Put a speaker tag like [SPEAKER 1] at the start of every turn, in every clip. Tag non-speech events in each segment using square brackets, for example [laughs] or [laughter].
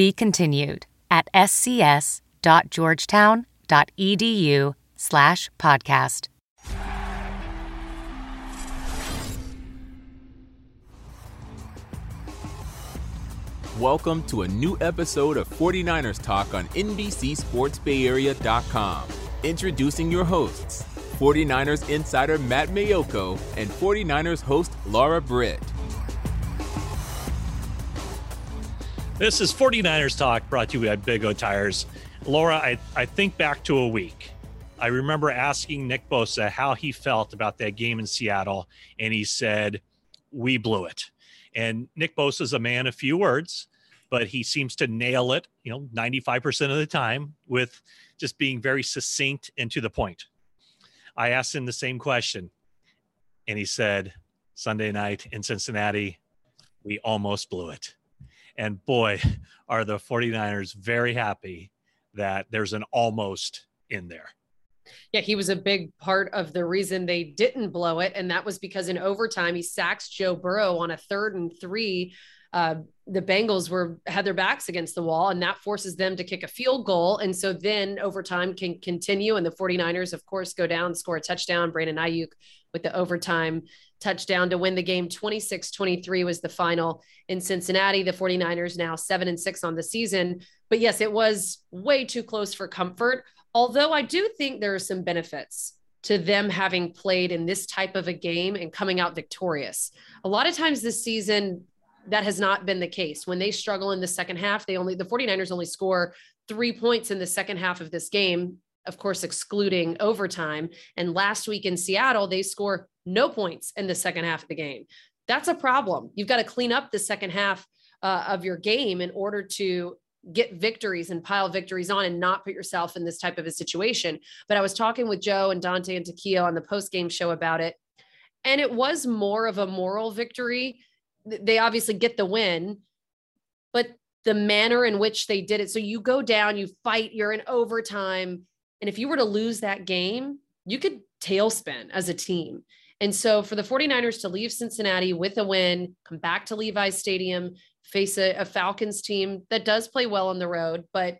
[SPEAKER 1] Be continued at scs.georgetown.edu slash podcast.
[SPEAKER 2] Welcome to a new episode of 49ers Talk on NBCSportsBayArea.com. Introducing your hosts, 49ers insider Matt Maiocco and 49ers host Laura Britt.
[SPEAKER 3] This is 49ers Talk brought to you by Big O Tires. Laura, I, I think back to a week. I remember asking Nick Bosa how he felt about that game in Seattle, and he said, We blew it. And Nick Bosa is a man of few words, but he seems to nail it, you know, 95% of the time with just being very succinct and to the point. I asked him the same question, and he said, Sunday night in Cincinnati, we almost blew it. And boy, [laughs] are the 49ers very happy that there's an almost in there.
[SPEAKER 4] Yeah, he was a big part of the reason they didn't blow it. And that was because in overtime, he sacks Joe Burrow on a third and three. Uh, the Bengals were had their backs against the wall, and that forces them to kick a field goal. And so then overtime can continue. And the 49ers, of course, go down, score a touchdown. Brandon Aiyuk with the overtime touchdown to win the game 26 23 was the final in Cincinnati. The 49ers now seven and six on the season. But yes, it was way too close for comfort. Although I do think there are some benefits to them having played in this type of a game and coming out victorious. A lot of times this season, that has not been the case. When they struggle in the second half, they only, the 49ers only score three points in the second half of this game, of course, excluding overtime. And last week in Seattle, they score no points in the second half of the game. That's a problem. You've got to clean up the second half uh, of your game in order to get victories and pile victories on and not put yourself in this type of a situation. But I was talking with Joe and Dante and Takio on the post game show about it. And it was more of a moral victory. They obviously get the win, but the manner in which they did it. So you go down, you fight, you're in overtime. And if you were to lose that game, you could tailspin as a team. And so for the 49ers to leave Cincinnati with a win, come back to Levi's Stadium, face a, a Falcons team that does play well on the road, but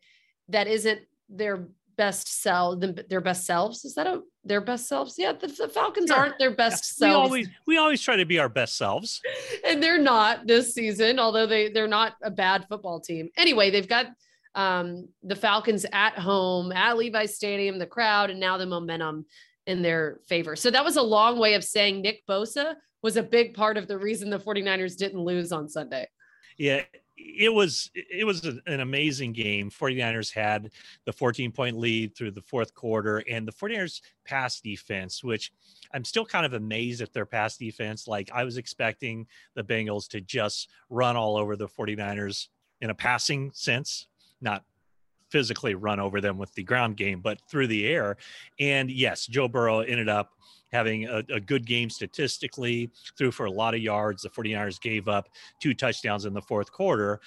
[SPEAKER 4] that isn't their best self, their best selves. Is that a their best selves? Yeah, the, the Falcons sure. aren't their best yeah. selves.
[SPEAKER 3] We always we always try to be our best selves, [laughs]
[SPEAKER 4] and they're not this season. Although they they're not a bad football team. Anyway, they've got um, the Falcons at home at Levi Stadium, the crowd, and now the momentum in their favor. So that was a long way of saying Nick Bosa was a big part of the reason the 49ers didn't lose on Sunday
[SPEAKER 3] yeah, it was it was an amazing game. 49ers had the 14 point lead through the fourth quarter and the 49ers pass defense, which I'm still kind of amazed at their pass defense. Like I was expecting the Bengals to just run all over the 49ers in a passing sense, not physically run over them with the ground game, but through the air. And yes, Joe Burrow ended up having a, a, good game statistically, threw for a lot of yards. The 49ers gave up two touchdowns in the fourth quarter,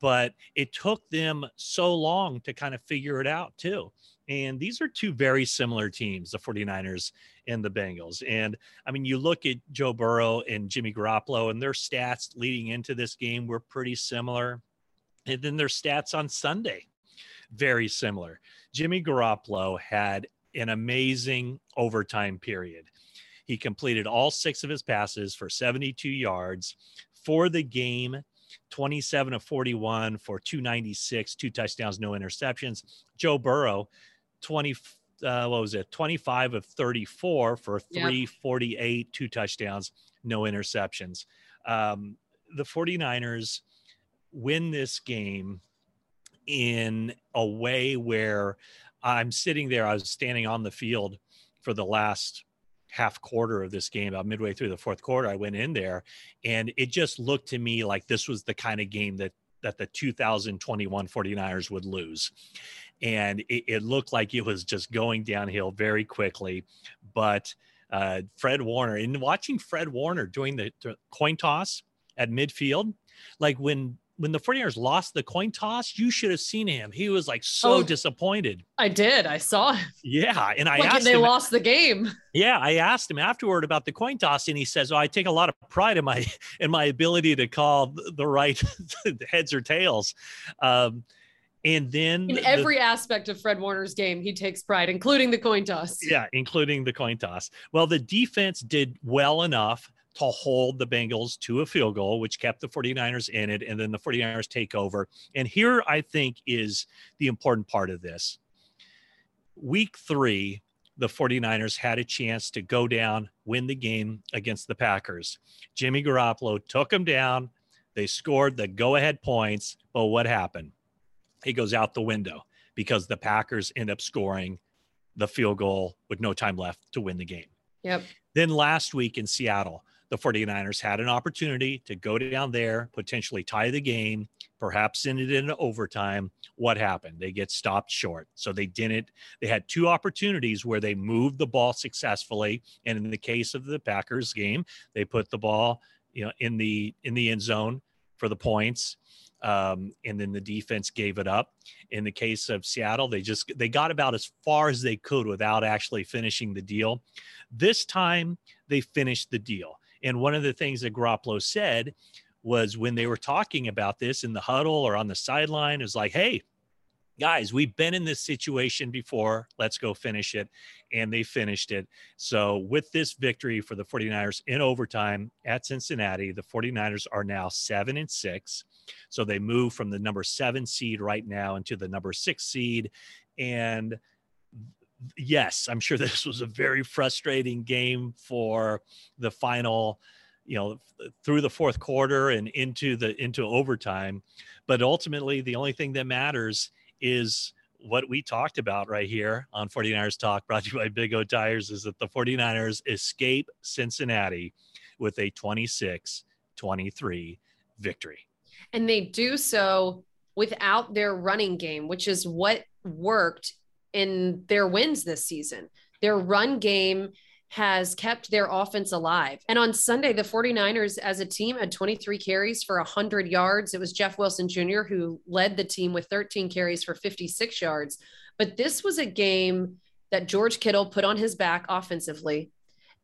[SPEAKER 3] but it took them so long to kind of figure it out, too. And these are two very similar teams, the 49ers and the Bengals. And I mean, you look at Joe Burrow and Jimmy Garoppolo, and their stats leading into this game were pretty similar. And then their stats on Sunday, very similar. Jimmy Garoppolo had an amazing overtime period. He completed all six of his passes for 72 yards for the game. 27 of 41 for 296, two touchdowns, no interceptions. Joe Burrow, 20, uh, what was it? 25 of 34 for 348, yep. two touchdowns, no interceptions. Um, the 49ers win this game in a way where I'm sitting there. I was standing on the field for the last half quarter of this game, about midway through the fourth quarter. I went in there, and it just looked to me like this was the kind of game that that the 2021 49ers would lose. And it, it looked like it was just going downhill very quickly. But uh, Fred Warner, and watching Fred Warner doing the coin toss at midfield, like when when the 49ers lost the coin toss, you should have seen him. He was like so oh, disappointed.
[SPEAKER 4] I did. I saw him.
[SPEAKER 3] Yeah. And I like asked
[SPEAKER 4] they
[SPEAKER 3] him,
[SPEAKER 4] lost the game.
[SPEAKER 3] Yeah. I asked him afterward about the coin toss, and he says, Oh, I take a lot of pride in my [laughs] in my ability to call the right [laughs] heads or tails. Um, and then
[SPEAKER 4] in every the, aspect of Fred Warner's game, he takes pride, including the coin toss.
[SPEAKER 3] Yeah, including the coin toss. Well, the defense did well enough to hold the Bengals to a field goal, which kept the 49ers in it. And then the 49ers take over. And here I think is the important part of this. Week three, the 49ers had a chance to go down, win the game against the Packers. Jimmy Garoppolo took them down. They scored the go ahead points. But what happened? He goes out the window because the Packers end up scoring the field goal with no time left to win the game.
[SPEAKER 4] Yep.
[SPEAKER 3] Then last week in Seattle, the 49ers had an opportunity to go down there, potentially tie the game, perhaps send it into overtime. What happened? They get stopped short. So they didn't, they had two opportunities where they moved the ball successfully. And in the case of the Packers game, they put the ball, you know, in the in the end zone for the points. Um, and then the defense gave it up. In the case of Seattle, they just they got about as far as they could without actually finishing the deal. This time they finished the deal. And one of the things that Garoppolo said was when they were talking about this in the huddle or on the sideline, it was like, hey, guys, we've been in this situation before. Let's go finish it. And they finished it. So, with this victory for the 49ers in overtime at Cincinnati, the 49ers are now seven and six. So, they move from the number seven seed right now into the number six seed. And yes, I'm sure [laughs] this was a very frustrating game for the final, you know, through the fourth quarter and into the into overtime. But ultimately, the only thing that matters is what we talked about right here on 49ers Talk, brought to you by Big O Tires, is that the 49ers escape Cincinnati with a 26 23 victory.
[SPEAKER 4] And they do so without their running game, which is what worked in their wins this season. Their run game has kept their offense alive. And on Sunday, the 49ers as a team had 23 carries for 100 yards. It was Jeff Wilson Jr. who led the team with 13 carries for 56 yards. But this was a game that George Kittle put on his back offensively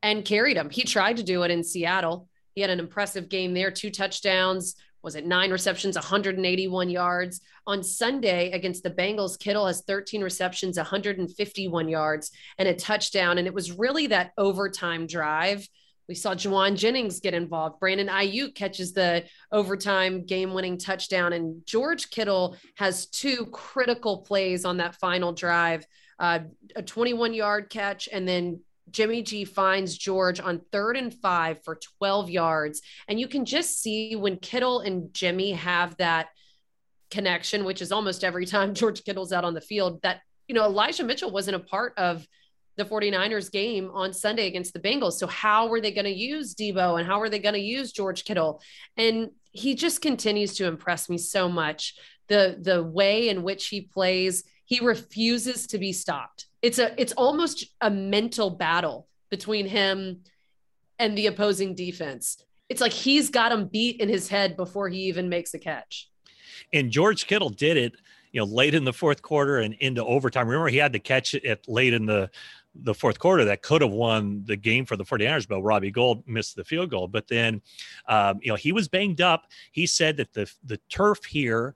[SPEAKER 4] and carried him. He tried to do it in Seattle. He had an impressive game there, two touchdowns, was it nine receptions, 181 yards. On Sunday against the Bengals, Kittle has 13 receptions, 151 yards, and a touchdown. And it was really that overtime drive. We saw Jauan Jennings get involved. Brandon Aiyuk catches the overtime game winning touchdown. And George Kittle has two critical plays on that final drive uh, a 21 yard catch and then Jimmy G finds George on third and five for 12 yards. And you can just see when Kittle and Jimmy have that connection, which is almost every time [laughs] George Kittle's out on the field, that, you know, Elijah Mitchell wasn't a part of the 49ers game on Sunday against the Bengals. So how were they going to use Deebo and how were they going to use George Kittle? And he just continues to impress me so much. The the way in which he plays, he refuses to be stopped it's a it's almost a mental battle between him and the opposing defense. It's like he's got him beat in his head before he even makes a catch.
[SPEAKER 3] And George Kittle did it, you know, late in the fourth quarter and into overtime. Remember, he had to catch it late in the the fourth quarter that could have won the game for the 49ers, but Robbie Gould missed the field goal. But then, um, you know, he was banged up. He said that the the turf here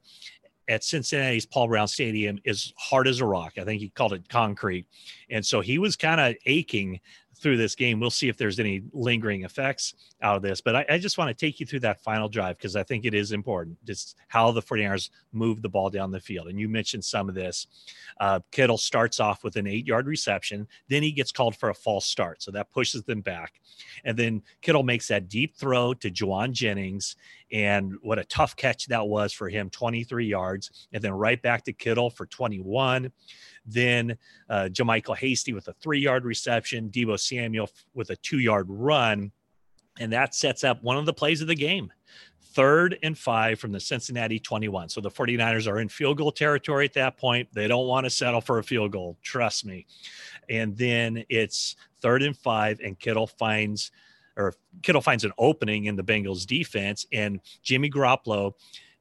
[SPEAKER 3] at Cincinnati's Paul Brown Stadium is hard as a rock. I think he called it concrete. And so he was kind of aching through this game. We'll see if there's any lingering effects out of this. But I, I just want to take you through that final drive because I think it is important. Just how the 49ers move the ball down the field. And you mentioned some of this. Uh, Kittle starts off with an eight yard reception. Then he gets called for a false start. So that pushes them back. And then Kittle makes that deep throw to Jauan Jennings. And what a tough catch that was for him 23 yards. And then right back to Kittle for 21. Then uh, JaMycal Hasty with a three yard reception, Deebo Samuel with a two yard run. And that sets up one of the plays of the game third and five from the Cincinnati 21. So the 49ers are in field goal territory at that point. They don't want to settle for a field goal, trust me. And then it's third and five, and Kittle finds or Kittle finds an opening in the Bengals defense, and Jimmy Garoppolo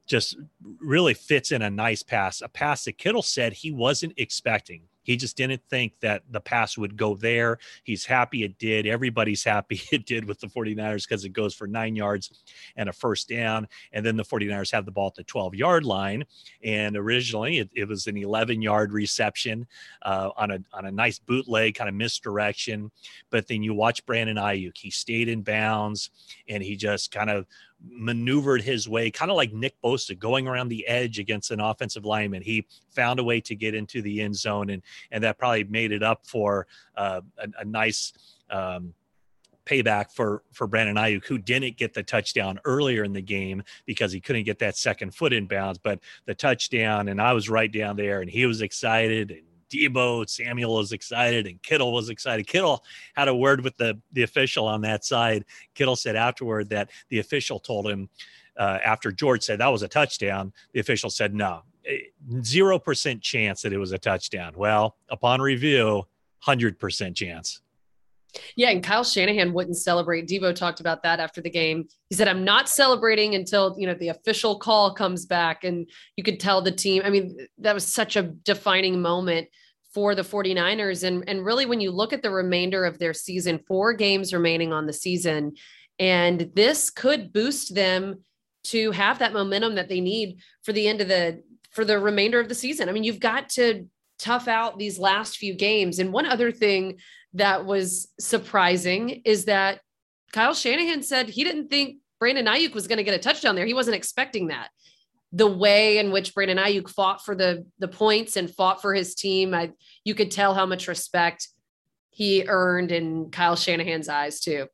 [SPEAKER 3] just really fits in a nice pass, a pass that Kittle said he wasn't expecting. He just didn't think that the pass would go there. He's happy it did. Everybody's happy [laughs] it did with the 49ers because it goes for nine yards and a first down. And then the 49ers have the ball at the 12 yard line. And originally it, it was an 11 yard reception uh, on, a, on a nice bootleg kind of misdirection. But then you watch Brandon Aiyuk. He stayed in bounds and he just kind of maneuvered his way, kind of like Nick Bosa going around the edge against an offensive lineman. He found a way to get into the end zone, and and that probably made it up for uh, a, a, nice. Um, payback for for Brandon Aiyuk, who didn't get the touchdown earlier in the game because he couldn't get that second foot in bounds. But the touchdown, and I was right down there, and he was excited, and Deebo Samuel was excited and Kittle was excited. Kittle had a word with the the official on that side. Kittle said afterward that the official told him uh, after George said that was a touchdown. The official said no, eh, zero percent chance that it was a touchdown. Well, upon review, hundred percent chance.
[SPEAKER 4] Yeah, and Kyle Shanahan wouldn't celebrate. Deebo talked about that after the game. He said, "I'm not celebrating until you know the official call comes back." And you could tell the team. I mean, that was such a defining moment for the 49ers. And and really, when you look at the remainder of their season, four games remaining on the season, and this could boost them to have that momentum that they need for the end of the for the remainder of the season. I mean, you've got to tough out these last few games. And one other thing that was surprising is that Kyle Shanahan said he didn't think Brandon Aiyuk was going to get a touchdown there. He wasn't expecting that. The way in which Brandon Aiyuk fought for the the points and fought for his team, I you could tell how much respect he earned in Kyle Shanahan's eyes too.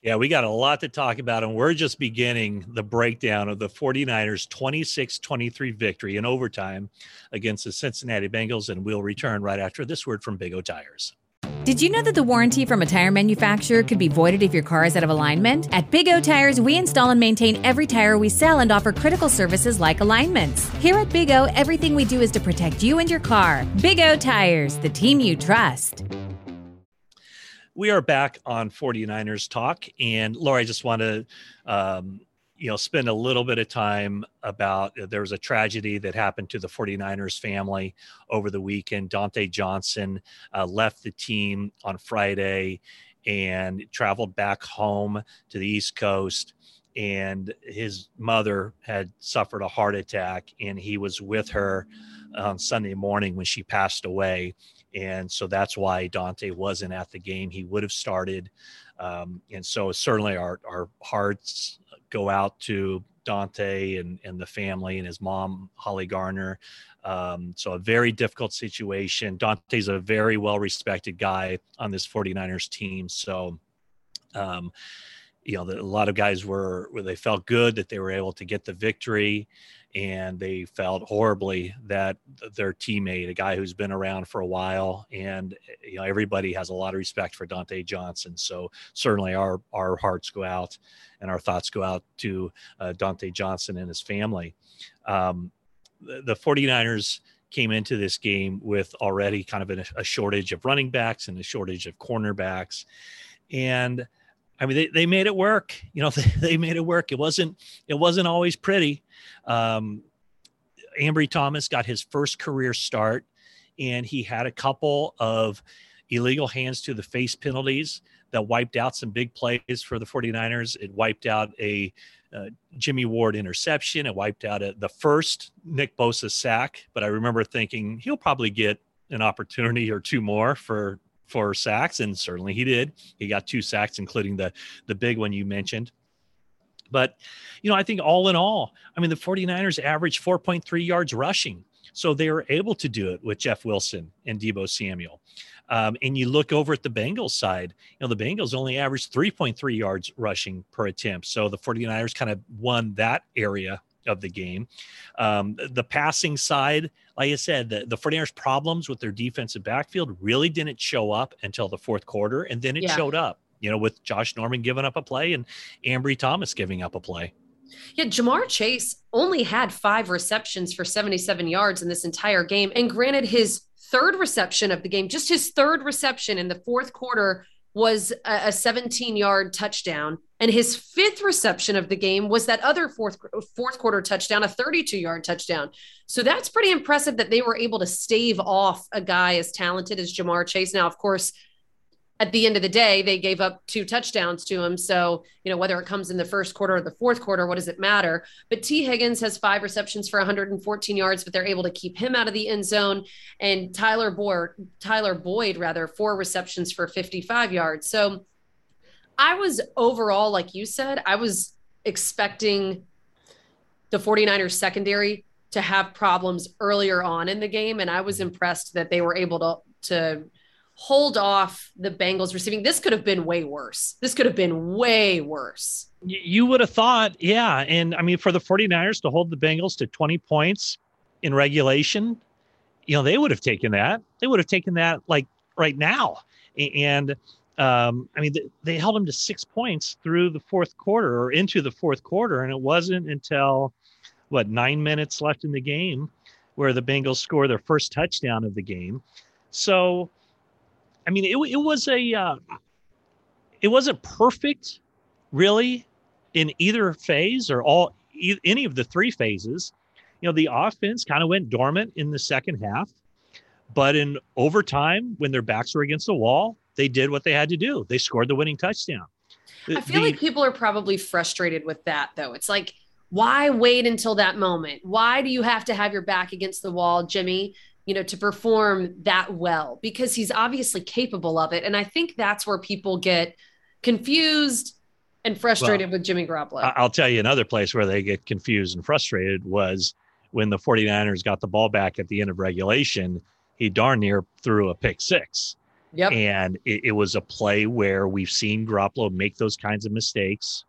[SPEAKER 3] Yeah, we got a lot to talk about, and we're just beginning the breakdown of the 49ers 26 23 victory in overtime against the Cincinnati Bengals. And we'll return right after this word from Big O Tires.
[SPEAKER 5] Did you know that the warranty from a tire manufacturer could be voided if your car is out of alignment? At Big O Tires, we install and maintain every tire we sell and offer critical services like alignments. Here at Big O, everything we do is to protect you and your car. Big O Tires, the team you trust.
[SPEAKER 3] We are back on 49ers Talk. And Laura, I just want to um, you know spend a little bit of time about uh, there was a tragedy that happened to the 49ers family over the weekend. Dontae johnson uh, left the team on friday and traveled back home to the east coast. And his mother had suffered a heart attack and he was with her on sunday morning when she passed away and so that's why Dontae wasn't at the game he would have started um, and so certainly our, our hearts go out to Dontae and, and the family and his mom, Holly Garner. Um, so a very difficult situation. Dontae's a very well respected guy on this 49ers team. So, um, you know, a lot of guys were they felt good that they were able to get the victory and they felt horribly that their teammate, a guy who's been around for a while, and you know everybody has a lot of respect for Dontae Johnson. So certainly our our hearts go out and our thoughts go out to uh, Dontae Johnson and his family. Um, the, the 49ers came into this game with already kind of a shortage of running backs and a shortage of cornerbacks, and I mean, they, they made it work. You know, [laughs] they, made it work. It wasn't it wasn't always pretty. Um, Ambry Thomas got his first career start, and he had a couple of illegal hands to the face penalties that wiped out some big plays for the 49ers. It wiped out a uh, Jimmy Ward interception. It wiped out a, the first Nick Bosa sack. But I remember thinking he'll probably get an opportunity or two more for for sacks, and certainly he did. He got two sacks, including the the big one you mentioned. But, you know, I think all in all, I mean, the 49ers averaged 4.3 yards rushing. So they were able to do it with Jeff Wilson and Deebo Samuel. Um, and you look over at the Bengals side, you know, the Bengals only averaged 3.3 yards rushing per attempt. So the 49ers kind of won that area of the game. Um, the passing side, like I said, the, the 49ers problems with their defensive backfield really didn't show up until the fourth quarter, and then it yeah. showed up, you know, with Josh Norman giving up a play and Ambry Thomas giving up a play.
[SPEAKER 4] Yeah, Ja'Marr Chase only had five receptions for 77 yards in this entire game. And granted, his third reception of the game, just his third reception in the fourth quarter was a 17 yard touchdown. And his fifth reception of the game was that other fourth, fourth quarter touchdown, a 32 yard touchdown. So that's pretty impressive that they were able to stave off a guy as talented as Ja'Marr Chase. Now, of course, at the end of the day, they gave up two touchdowns to him. So, you know, whether it comes in the first quarter or the fourth quarter, what does it matter? But Tee Higgins has five receptions for 114 yards, but they're able to keep him out of the end zone. And Tyler Boyd, Tyler Boyd, rather, four receptions for 55 yards. So I was overall, like you said, I was expecting the 49ers secondary to have problems earlier on in the game. And I was impressed that they were able to to hold off the Bengals receiving. This could have been way worse. This could have been way worse.
[SPEAKER 3] You would have thought, yeah. And I mean, for the 49ers to hold the Bengals to 20 points in regulation, you know, they would have taken that. They would have taken that like right now. And um, I mean, they held them to six points through the fourth quarter or into the fourth quarter. And it wasn't until what nine minutes left in the game where the Bengals score their first touchdown of the game. So I mean, it, it was a, uh, it wasn't perfect, really, in either phase or all e- any of the three phases. You know, the offense kind of went dormant in the second half, but in overtime, when their backs were against the wall, they did what they had to do. They scored the winning touchdown.
[SPEAKER 4] I feel the, like people are probably frustrated with that, though. It's like, why wait until that moment? Why do you have to have your back against the wall, Jimmy? You know, to perform that well because he's obviously capable of it. And I think that's where people get confused and frustrated well, with Jimmy Garoppolo.
[SPEAKER 3] I'll tell you another place where they get confused and frustrated was when the 49ers got the ball back at the end of regulation, he darn near threw a pick six.
[SPEAKER 4] Yep.
[SPEAKER 3] And it, it was a play where we've seen Garoppolo make those kinds of mistakes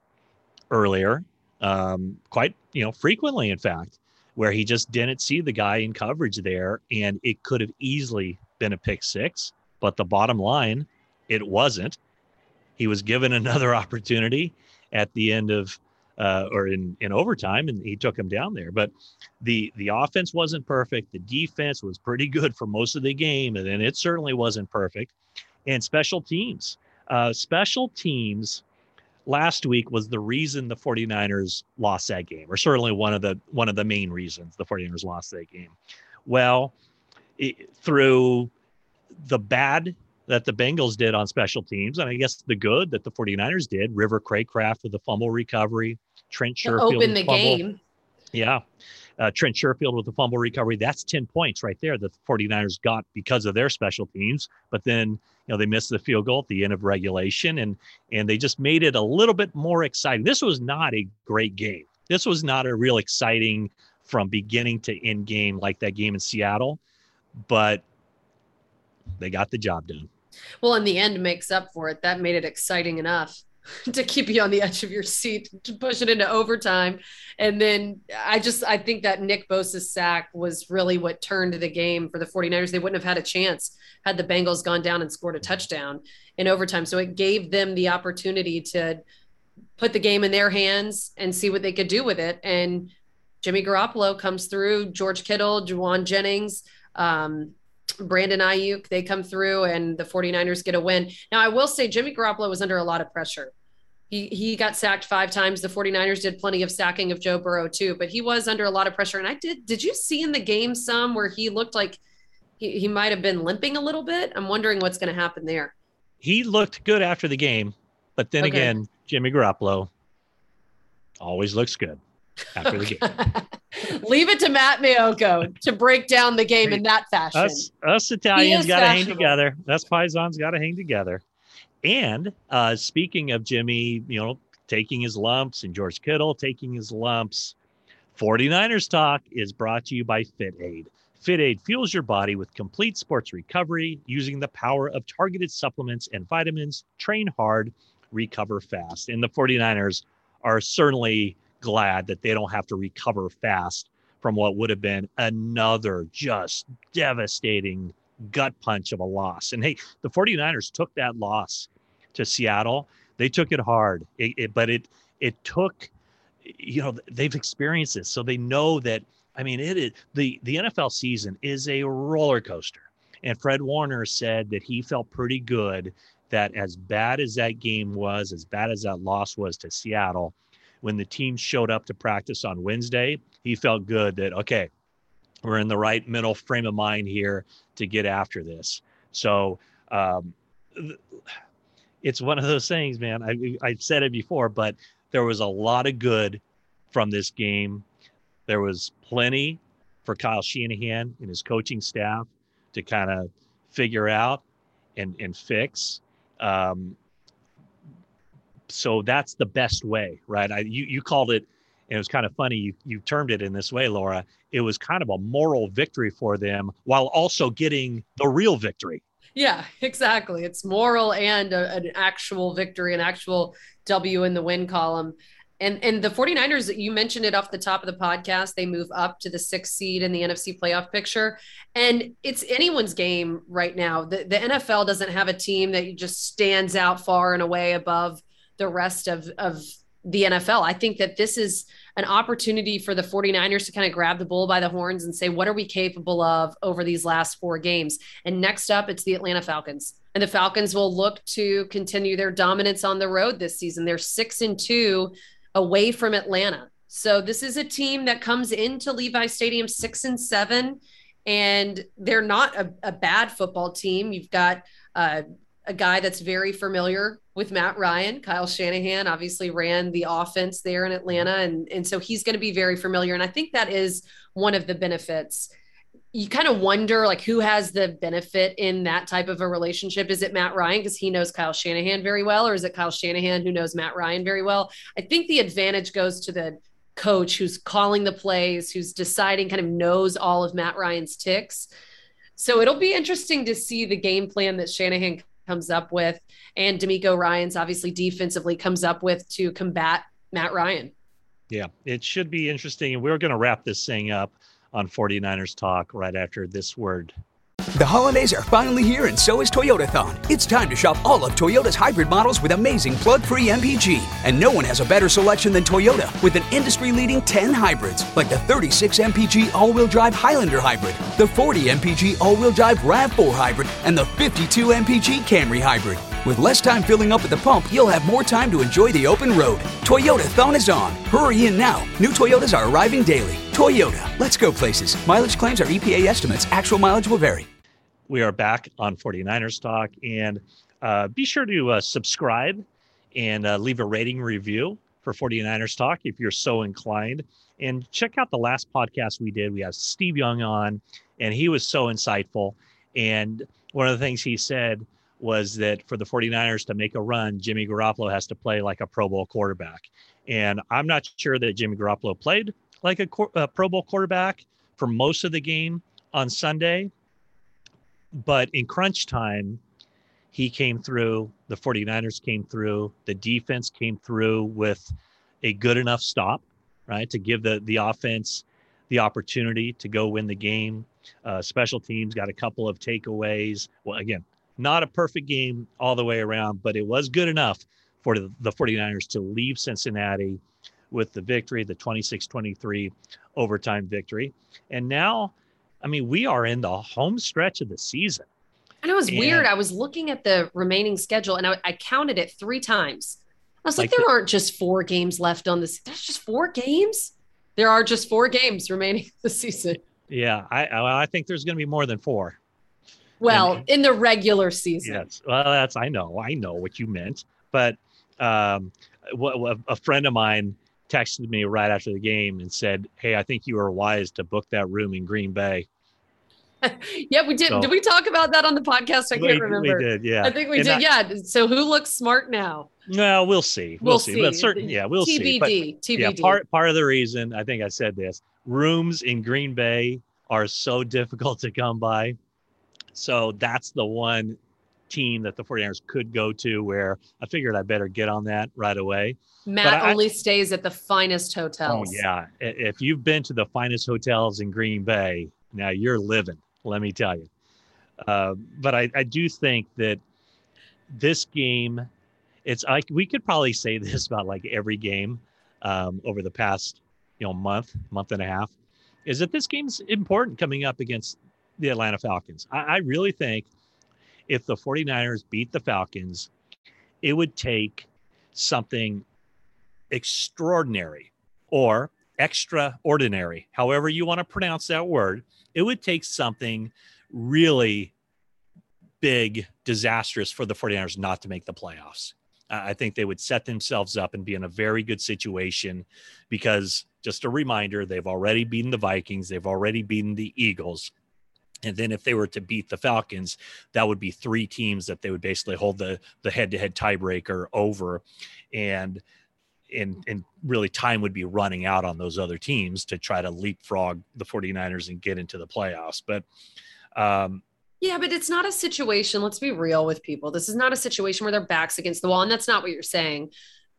[SPEAKER 3] earlier, um, quite, you know, frequently, in fact where he just didn't see the guy in coverage there. And it could have easily been a pick six, but the bottom line, it wasn't. He was given [laughs] another opportunity at the end of uh, or in, in overtime, and he took him down there. But the the offense wasn't perfect. The defense was pretty good for most of the game, and then it certainly wasn't perfect. And special teams, uh, special teams last week was the reason the 49ers lost that game, or certainly one of the one of the main reasons the 49ers lost that game. Well, it, through the bad that the Bengals did on special teams, and I guess the good that the 49ers did, River Cracraft with the fumble recovery, Trent Sherfield
[SPEAKER 4] open the
[SPEAKER 3] fumble.
[SPEAKER 4] game.
[SPEAKER 3] Yeah. Uh, Trent Sherfield with the fumble recovery. That's 10 points right there that the 49ers got because of their special teams. But then, know, they missed the field goal at the end of regulation and and they just made it a little bit more exciting. This was not a great game. This was not a real exciting from beginning to end game like that game in Seattle, but they got the job done.
[SPEAKER 4] Well, in the end makes up for it. That made it exciting enough. [laughs] to keep you on the edge of your seat to push it into overtime. And then I just I think that Nick Bosa's sack was really what turned the game for the 49ers. They wouldn't have had a chance had the Bengals gone down and scored a touchdown in overtime. So it gave them the opportunity to put the game in their hands and see what they could do with it. And Jimmy Garoppolo comes through, George Kittle, Jauan Jennings, um, Brandon Aiyuk, they come through and the 49ers get a win. Now, I will say Jimmy Garoppolo was under a lot of pressure. He, he got sacked five times. The 49ers did plenty of sacking of Joe Burrow too, but he was under a lot of pressure. And I did, did you see in the game some where he looked like he, he might have been limping a little bit? I'm wondering what's going to happen there.
[SPEAKER 3] He looked good after the game, but then okay. again, Jimmy Garoppolo always looks good after the game. [laughs]
[SPEAKER 4] Leave it to Matt Maiocco to break down the game in that fashion.
[SPEAKER 3] Us, us Italians got to hang together. Us Paisans got to hang together. And uh, speaking of Jimmy, you know, taking his lumps and George Kittle taking his lumps, 49ers Talk is brought to you by FitAid. FitAid fuels your body with complete sports recovery using the power of targeted supplements and vitamins. Train hard, recover fast. And the 49ers are certainly glad that they don't have to recover fast from what would have been another just devastating gut punch of a loss. And hey, the 49ers took that loss to Seattle. They took it hard, it, it, but it it took you know they've experienced this, so they know that. I mean, it is the the NFL season is a roller coaster, and Fred Warner said that he felt pretty good that as bad as that game was, as bad as that loss was to Seattle, when the team showed up to practice on Wednesday, he felt good that okay, we're in the right mental frame of mind here to get after this. So um, it's one of those things, man. I, I've said it before, but there was a lot of good from this game. There was plenty for Kyle Shanahan and his coaching staff to kind of figure out and, and fix. Um, so that's the best way, right? I, you, you called it, and it was kind of funny. You, you termed it in this way, Laura. It was kind of a moral victory for them while also getting the real victory.
[SPEAKER 4] Yeah, [laughs] exactly. It's moral and a, an actual victory, an actual W in the win column. And and the 49ers, you mentioned it off the top of the podcast, they move up to the sixth seed in the NFC playoff picture. And it's anyone's game right now. The, the NFL doesn't have a team that just stands out far and away above the rest of, of the NFL. I think that this is an opportunity for the 49ers to kind of grab the bull by the horns and say, what are we capable of over these last four games? And next up, it's the Atlanta Falcons. And the Falcons will look to continue their dominance on the road this season. They're six and two away from Atlanta. So this is a team that comes into Levi Stadium six and seven, and they're not a, a bad football team. You've got uh, a guy that's very familiar with Matt Ryan. Kyle Shanahan obviously ran the offense there in Atlanta, and and so he's going to be very familiar. And I think that is one of the benefits you kind of wonder like who has the benefit in that type of a relationship. Is it Matt Ryan because he knows Kyle Shanahan very well, or is it Kyle Shanahan who knows Matt Ryan very well? I think the advantage goes to the coach who's calling the plays, who's deciding, kind of knows all of Matt Ryan's ticks. So it'll be interesting to see the game plan that Shanahan comes up with, and DeMeco Ryans obviously defensively comes up with to combat Matt Ryan.
[SPEAKER 3] Yeah, it should be interesting. And we're going to wrap this thing up on 49ers Talk right after this word.
[SPEAKER 6] The holidays are finally here, and so is Toyotathon. It's time to shop all of Toyota's hybrid models with amazing plug free MPG. And no one has a better selection than Toyota with an industry leading 10 hybrids, like the 36 MPG all wheel drive Highlander hybrid, the 40 MPG all wheel drive RAV4 hybrid, and the 52 MPG Camry hybrid. With less time filling up at the pump, you'll have more time to enjoy the open road. Toyota Thon is on. Hurry in now. New Toyotas are arriving daily. Toyota, let's go places. Mileage claims are EPA estimates. Actual mileage will vary.
[SPEAKER 3] We are back on 49ers Talk, and uh, be sure to uh, subscribe and uh, leave a rating review for 49ers Talk if you're so inclined. And check out the last podcast we did. We had Steve Young on, and he was so insightful. And one of the things he said was that for the 49ers to make a run, Jimmy Garoppolo has to play like a Pro Bowl quarterback. And I'm not sure that Jimmy Garoppolo played like a, a Pro Bowl quarterback for most of the game on Sunday. But in crunch time, he came through. The 49ers came through. The defense came through with a good enough stop, right, to give the, the offense the opportunity to go win the game. Uh, special teams got a couple of takeaways. Well, again, not a perfect game all the way around, but it was good enough for the, the 49ers to leave Cincinnati with the victory, the 26 23 overtime victory. And now, I mean, we are in the home stretch of the season.
[SPEAKER 4] And it was and, weird. I was looking at the remaining schedule and I, I counted it three times. I was like, like there the, aren't just four games left on this. There's just four games. There are just four games remaining [laughs] the season.
[SPEAKER 3] Yeah, I I think there's going to be more than four.
[SPEAKER 4] Well, and, in the regular season.
[SPEAKER 3] Yes. Well, that's I know. I know what you meant. But um, a friend of mine texted me right after the game and said, "Hey, I think you were wise to book that room in Green Bay." [laughs]
[SPEAKER 4] yeah, we did. So, did we talk about that on the podcast? I can't
[SPEAKER 3] we,
[SPEAKER 4] remember.
[SPEAKER 3] We did. Yeah,
[SPEAKER 4] I think we and did. I, yeah. So who looks smart now?
[SPEAKER 3] Well, we'll see. We'll, we'll see. see. But certain, yeah, we'll
[SPEAKER 4] TBD,
[SPEAKER 3] see.
[SPEAKER 4] But, TBD.
[SPEAKER 3] Yeah, part part of the reason I think I said this: rooms in Green Bay are so difficult to come by so that's the one team that the 49ers could go to where I figured I better get on that right away.
[SPEAKER 4] Matt I, only stays at the finest hotels.
[SPEAKER 3] Oh, yeah. If you've been to the finest hotels in Green Bay, now you're living, let me tell you. Uh, but I, I do think that this game, it's like we could probably say [laughs] this about like every game. um, over the past you know month, month and a half, is that this game's important coming up against the Atlanta Falcons. I, I really think if the 49ers beat the Falcons, it would take something extraordinary or extraordinary, however you want to pronounce that word. It would take something really big, disastrous for the 49ers not to make the playoffs. I think they would set themselves up and be in a very good situation because, just a reminder, they've already beaten the Vikings, they've already beaten the Eagles. And then if they were to beat the Falcons, that would be three teams that they would basically hold the the head to head tiebreaker over. And and and really time would be running out on those other teams to try to leapfrog the 49ers and get into the playoffs. But um
[SPEAKER 4] yeah, but it's not a situation. Let's be real with people. This is not a situation where their backs against the wall. And that's not what you're saying.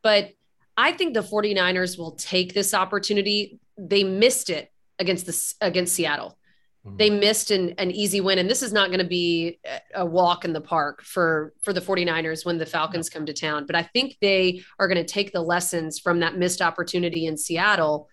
[SPEAKER 4] But I think the 49ers will take this opportunity. They missed it against this against Seattle. Mm-hmm. They missed an, an easy win. And this is not going to be a walk in the park for, for the 49ers when the Falcons come to town. But I think they are going to take the lessons from that missed opportunity in Seattle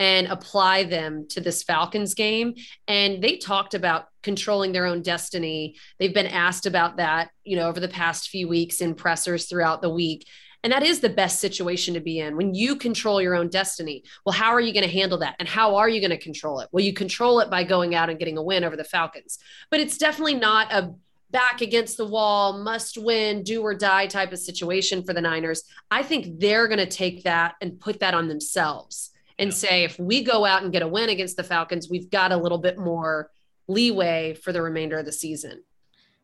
[SPEAKER 4] and apply them to this Falcons game. And they talked about controlling their own destiny. They've been asked about that, you know, over the past few weeks in pressers throughout the week. And that is the best situation to be in when you control your own destiny. Well, how are you going to handle that? And how are you going to control it? Well, you control it by going out and getting a win over the Falcons. But it's definitely not a back against the wall, must win, do or die type of situation for the Niners. I think they're going to take that and put that on themselves and yeah. say, if we go out and get a win against the Falcons, we've got a little bit more leeway for the remainder of the season.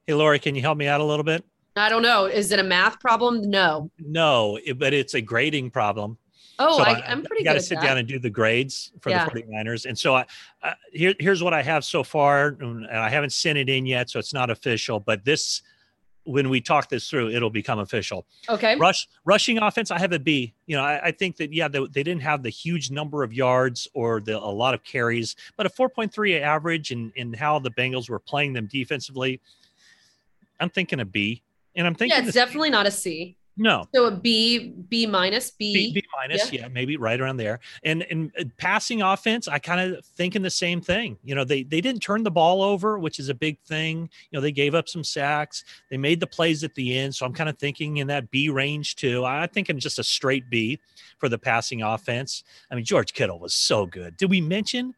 [SPEAKER 3] Hey, Lori, can you help me out a little bit?
[SPEAKER 4] I don't know. Is it a math problem? No.
[SPEAKER 3] No, it, but it's a grading problem.
[SPEAKER 4] Oh, so I, am pretty i
[SPEAKER 3] got to sit down and do the grades for yeah. the 49ers. And so I, uh, here, here's what I have so far. And I haven't sent it in yet, so it's not official. But this, when we talk this through, it'll become official.
[SPEAKER 4] Okay.
[SPEAKER 3] Rush rushing offense, I have a B. You know, I, I think that yeah, they, they, didn't have the huge number of yards or the, a lot of carries, but a 4.3 average and in, in how the Bengals were playing them defensively. I'm thinking a B. And I'm thinking,
[SPEAKER 4] yeah, it's definitely not a C.
[SPEAKER 3] No.
[SPEAKER 4] So a B, B minus, B.
[SPEAKER 3] B, B minus, yeah. yeah. maybe right around there. And and uh, passing offense, I kind of thinking the same thing. You know, they they didn't turn the ball over, which is a big thing. You know, they gave up some sacks. They made the plays at the end, so I'm kind of thinking in that B range too. I think I'm just a straight B for the passing offense. I mean, George Kittle was so good. Did we mention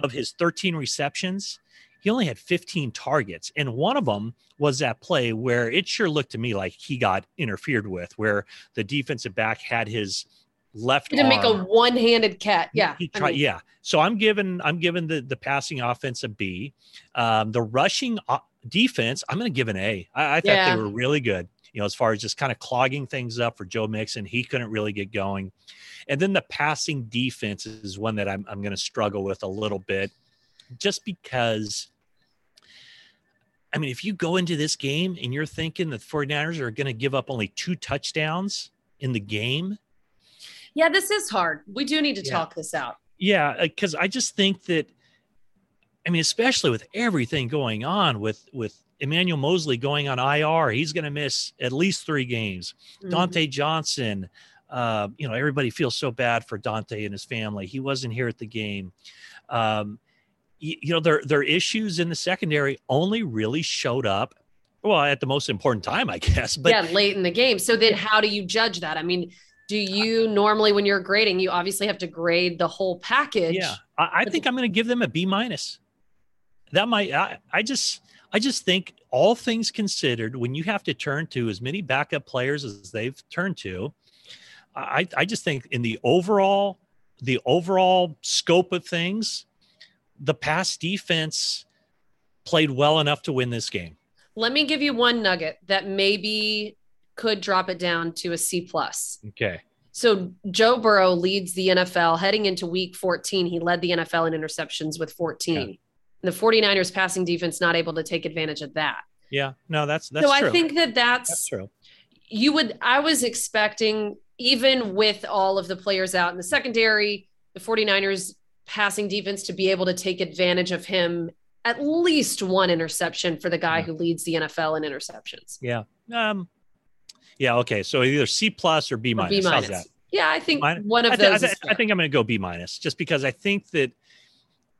[SPEAKER 3] of his 13 receptions? He only had 15 targets. And one of them was that play where it sure looked to me like he got interfered with, where the defensive back had his left
[SPEAKER 4] to make a one-handed cat. Yeah.
[SPEAKER 3] Tried, I mean, yeah. So I'm giving I'm giving the the passing offense a B. Um, the rushing uh, defense, I'm going to give an A. I, I thought yeah. they were really good. You know, as far as just kind of clogging things up for Joe Mixon, he couldn't really get going. And then the passing defense is one that I'm I'm going to struggle with a little bit, just because I mean, if you go into this game and you're thinking that the 49ers are going to give up only two touchdowns in the game.
[SPEAKER 4] Yeah, this is hard. We do need to yeah. talk this out.
[SPEAKER 3] Yeah, because I just think that, I mean, especially with everything going on with with Emmanuel Moseley going on IR, he's going to miss at least three games. Mm-hmm. Dontae Johnson, uh, you know, everybody feels so bad for Dontae and his family. He wasn't here at the game. Um, you know their their issues in the secondary only really showed up well at the most important time i guess but
[SPEAKER 4] yeah late in the game. So then how do you judge that? I mean do you normally when you're grading you obviously have to grade the whole package.
[SPEAKER 3] Yeah i, I think i'm going to give them a b minus. That might I, I just i just think all things considered when you have to turn to as many backup players as they've turned to i i just think in the overall the overall scope of things the pass defense played well enough to win this game.
[SPEAKER 4] Let me give you one nugget that maybe could drop it down to a C plus.
[SPEAKER 3] Okay.
[SPEAKER 4] So Joe Burrow leads the NFL heading into week 14. He led the NFL in interceptions with 14. Yeah. The 49ers passing defense not able to take advantage of that.
[SPEAKER 3] Yeah. No, that's that's
[SPEAKER 4] So
[SPEAKER 3] true.
[SPEAKER 4] I think that that's,
[SPEAKER 3] that's true.
[SPEAKER 4] You would I was expecting even with all of the players out in the secondary, the 49ers passing defense to be able to take advantage of him at least one interception for the guy who leads the NFL in interceptions.
[SPEAKER 3] Yeah. Um, yeah. Okay. So either C plus or B minus. B minus.
[SPEAKER 4] Yeah, I think
[SPEAKER 3] Min-
[SPEAKER 4] one of
[SPEAKER 3] I, I
[SPEAKER 4] those.
[SPEAKER 3] thi-
[SPEAKER 4] is
[SPEAKER 3] I think I'm going to go B minus, just because I think that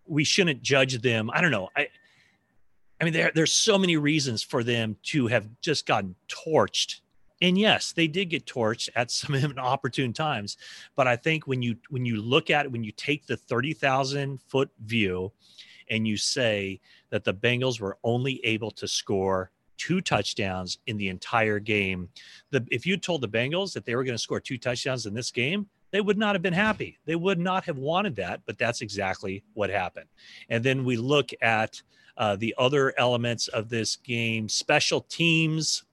[SPEAKER 3] we shouldn't judge them. I don't know. I, I mean, there there's so many reasons for them to have just gotten torched, and yes, they did get torched at [laughs] some opportune times. But I think when you when you look at it, when you take the thirty thousand foot view, and you say that the Bengals were only able to score two touchdowns in the entire game, the if you told the Bengals that they were going to score two touchdowns in this game, they would not have been happy. They would not have wanted that, but that's exactly what happened. And then we look at uh, the other elements of this game, special teams.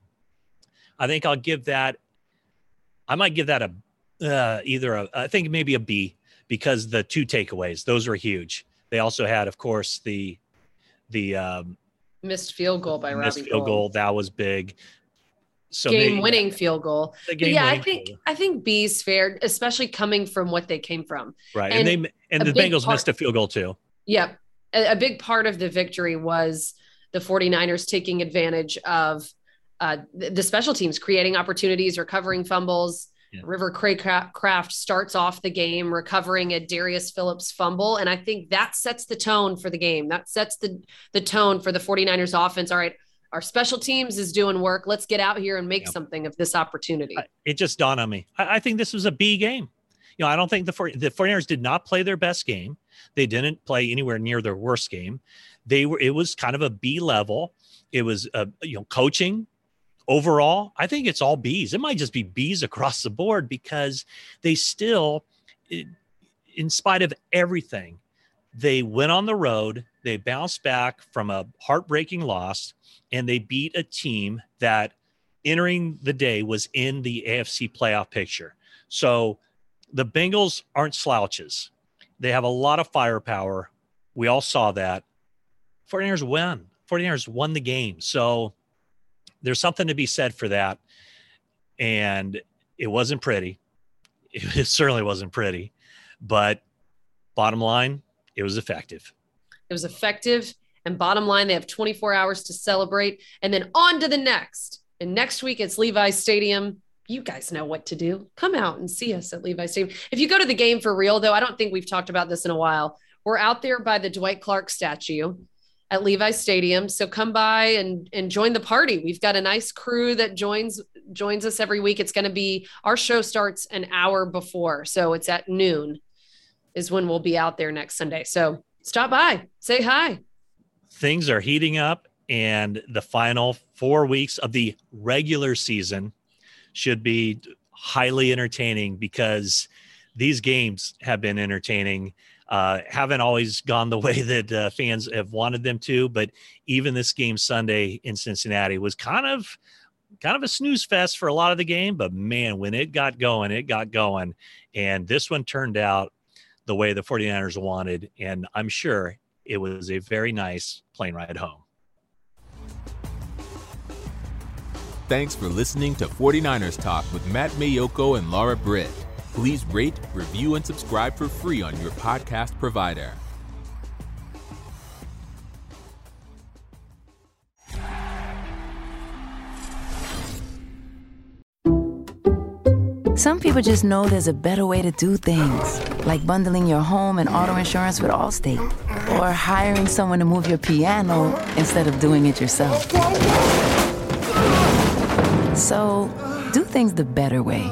[SPEAKER 3] I think I'll give that. I might give that a uh, either a I think maybe a B because the two takeaways those were huge. They also had, of course, the the um,
[SPEAKER 4] missed field goal by
[SPEAKER 3] missed
[SPEAKER 4] Robbie
[SPEAKER 3] field
[SPEAKER 4] Gould.
[SPEAKER 3] goal that was big. So maybe-
[SPEAKER 4] game winning field goal.
[SPEAKER 3] the
[SPEAKER 4] But
[SPEAKER 3] game
[SPEAKER 4] yeah, I think
[SPEAKER 3] goal.
[SPEAKER 4] I think B's fair, especially coming from what they came from.
[SPEAKER 3] right, and,
[SPEAKER 4] and
[SPEAKER 3] they and the Bengals
[SPEAKER 4] part-
[SPEAKER 3] missed a field goal too.
[SPEAKER 4] Yep. A, a big part of the victory was the 49ers taking advantage of uh, the, special teams, creating opportunities, recovering fumbles.
[SPEAKER 3] Yeah.
[SPEAKER 4] River Cracraft starts off the game recovering a Darius Phillips fumble. And I think that sets the tone for the game. That sets the, the tone for the 49ers offense. All right, our special teams is doing work. Let's get out here and make
[SPEAKER 3] Yeah.
[SPEAKER 4] something of this opportunity.
[SPEAKER 3] It just dawned on me. I, I think this was a B game. You know, I don't think the 40, the 49ers did not play their best game. They didn't play anywhere near their worst game. They were it was kind of a B level. It was uh, you know, coaching overall. I think it's all Bs. It might just be Bs across the board because they still in spite of everything, they went on the road, they bounced back from a heartbreaking loss and they beat a team that entering the day was in the AFC playoff picture. So the Bengals aren't slouches. They have a lot of firepower. We all saw that. 49ers won. 49ers won the game. So there's something to be said for that. And it wasn't pretty. [laughs] It certainly wasn't pretty. But bottom line, it was effective.
[SPEAKER 4] It was effective. And bottom line, they have 24 hours to celebrate and then on to the next. And next week it's Levi's Stadium. You guys know what to do. Come out and see us at Levi's Stadium. If you go to the game for real, though, I don't think we've talked about this in a while. We're out there by the Dwight Clark statue at Levi's Stadium. So come by and, and join the party. We've got a nice crew that joins joins us every week. It's going to be our show starts an hour before. So it's at noon is when we'll be out there next Sunday. So stop by, say hi.
[SPEAKER 3] things are heating up and the final four weeks of the regular season should be highly entertaining because these games have been entertaining uh, haven't always gone the [laughs] way that uh, fans have wanted them to but even this game sunday in cincinnati was kind of kind of a snooze fest for a lot of the game but man when it got going it got going and this one turned out the way the 49ers wanted and i'm sure it was a very nice plane ride home.
[SPEAKER 2] Thanks for listening to 49ers Talk with Matt Maiocco and Laura Britt. Please rate, review, and subscribe for free on your podcast provider.
[SPEAKER 7] Some people just know there's a better way to do things, like bundling your home and auto insurance with Allstate, or hiring someone to move your piano instead of doing it yourself. So, do things the better way.